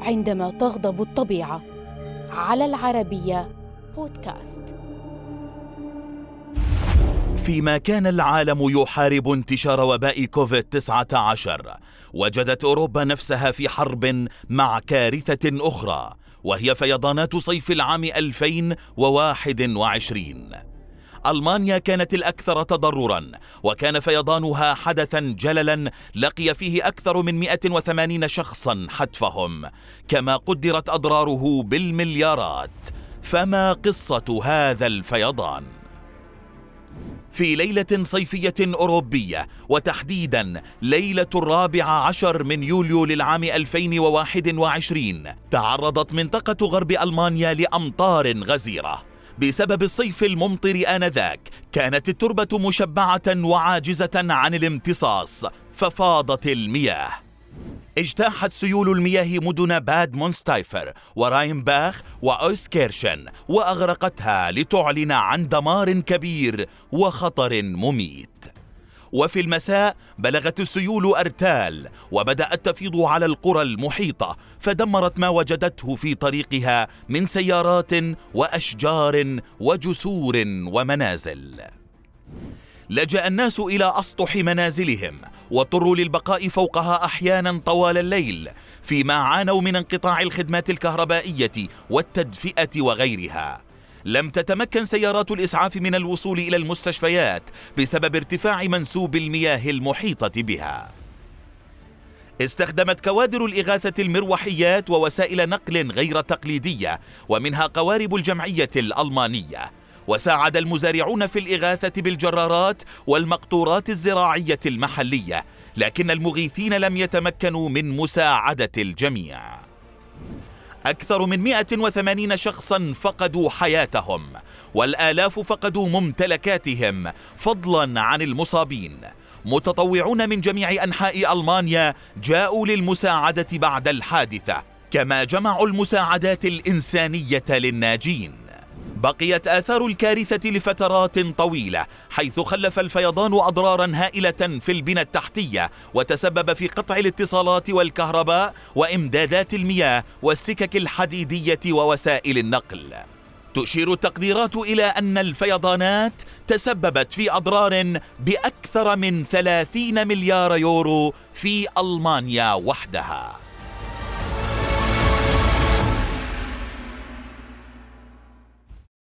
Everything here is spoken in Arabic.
عندما تغضب الطبيعة. على العربية بودكاست. فيما كان العالم يحارب انتشار وباء كوفيد 19 وجدت أوروبا نفسها في حرب مع كارثة أخرى وهي فيضانات صيف العام 2021 ألمانيا كانت الأكثر تضررا وكان فيضانها حدثا جللا لقي فيه أكثر من 180 شخصا حتفهم. كما قدرت أضراره بالمليارات. فما قصة هذا الفيضان؟ في ليلة صيفية أوروبية وتحديدا ليلة الرابع عشر من يوليو للعام 2021 تعرضت منطقة غرب ألمانيا لأمطار غزيرة. بسبب الصيف الممطر آنذاك. كانت التربة مشبعة وعاجزة عن الامتصاص ففاضت المياه. اجتاحت سيول المياه مدن باد مونستايفر وراينباخ وأوسكيرشن وأغرقتها لتعلن عن دمار كبير وخطر مميت. وفي المساء بلغت السيول أرتال وبدأت تفيض على القرى المحيطة فدمرت ما وجدته في طريقها من سيارات وأشجار وجسور ومنازل. لجأ الناس إلى أسطح منازلهم واضطروا للبقاء فوقها أحيانا طوال الليل فيما عانوا من انقطاع الخدمات الكهربائية والتدفئة وغيرها. لم تتمكن سيارات الإسعاف من الوصول إلى المستشفيات بسبب ارتفاع منسوب المياه المحيطة بها. استخدمت كوادر الإغاثة المروحيات ووسائل نقل غير تقليدية ومنها قوارب الجمعية الألمانية. وساعد المزارعون في الإغاثة بالجرارات والمقطورات الزراعية المحلية لكن المغيثين لم يتمكنوا من مساعدة الجميع. أكثر من 180 شخصا فقدوا حياتهم والآلاف فقدوا ممتلكاتهم فضلا عن المصابين. متطوعون من جميع أنحاء ألمانيا جاءوا للمساعدة بعد الحادثة كما جمعوا المساعدات الإنسانية للناجين. بقيت آثار الكارثة لفترات طويلة حيث خلف الفيضان أضرارا هائلة في البنى التحتية وتسبب في قطع الاتصالات والكهرباء وإمدادات المياه والسكك الحديدية ووسائل النقل. تشير التقديرات إلى أن الفيضانات تسببت في أضرار بأكثر من 30 مليار يورو في ألمانيا وحدها.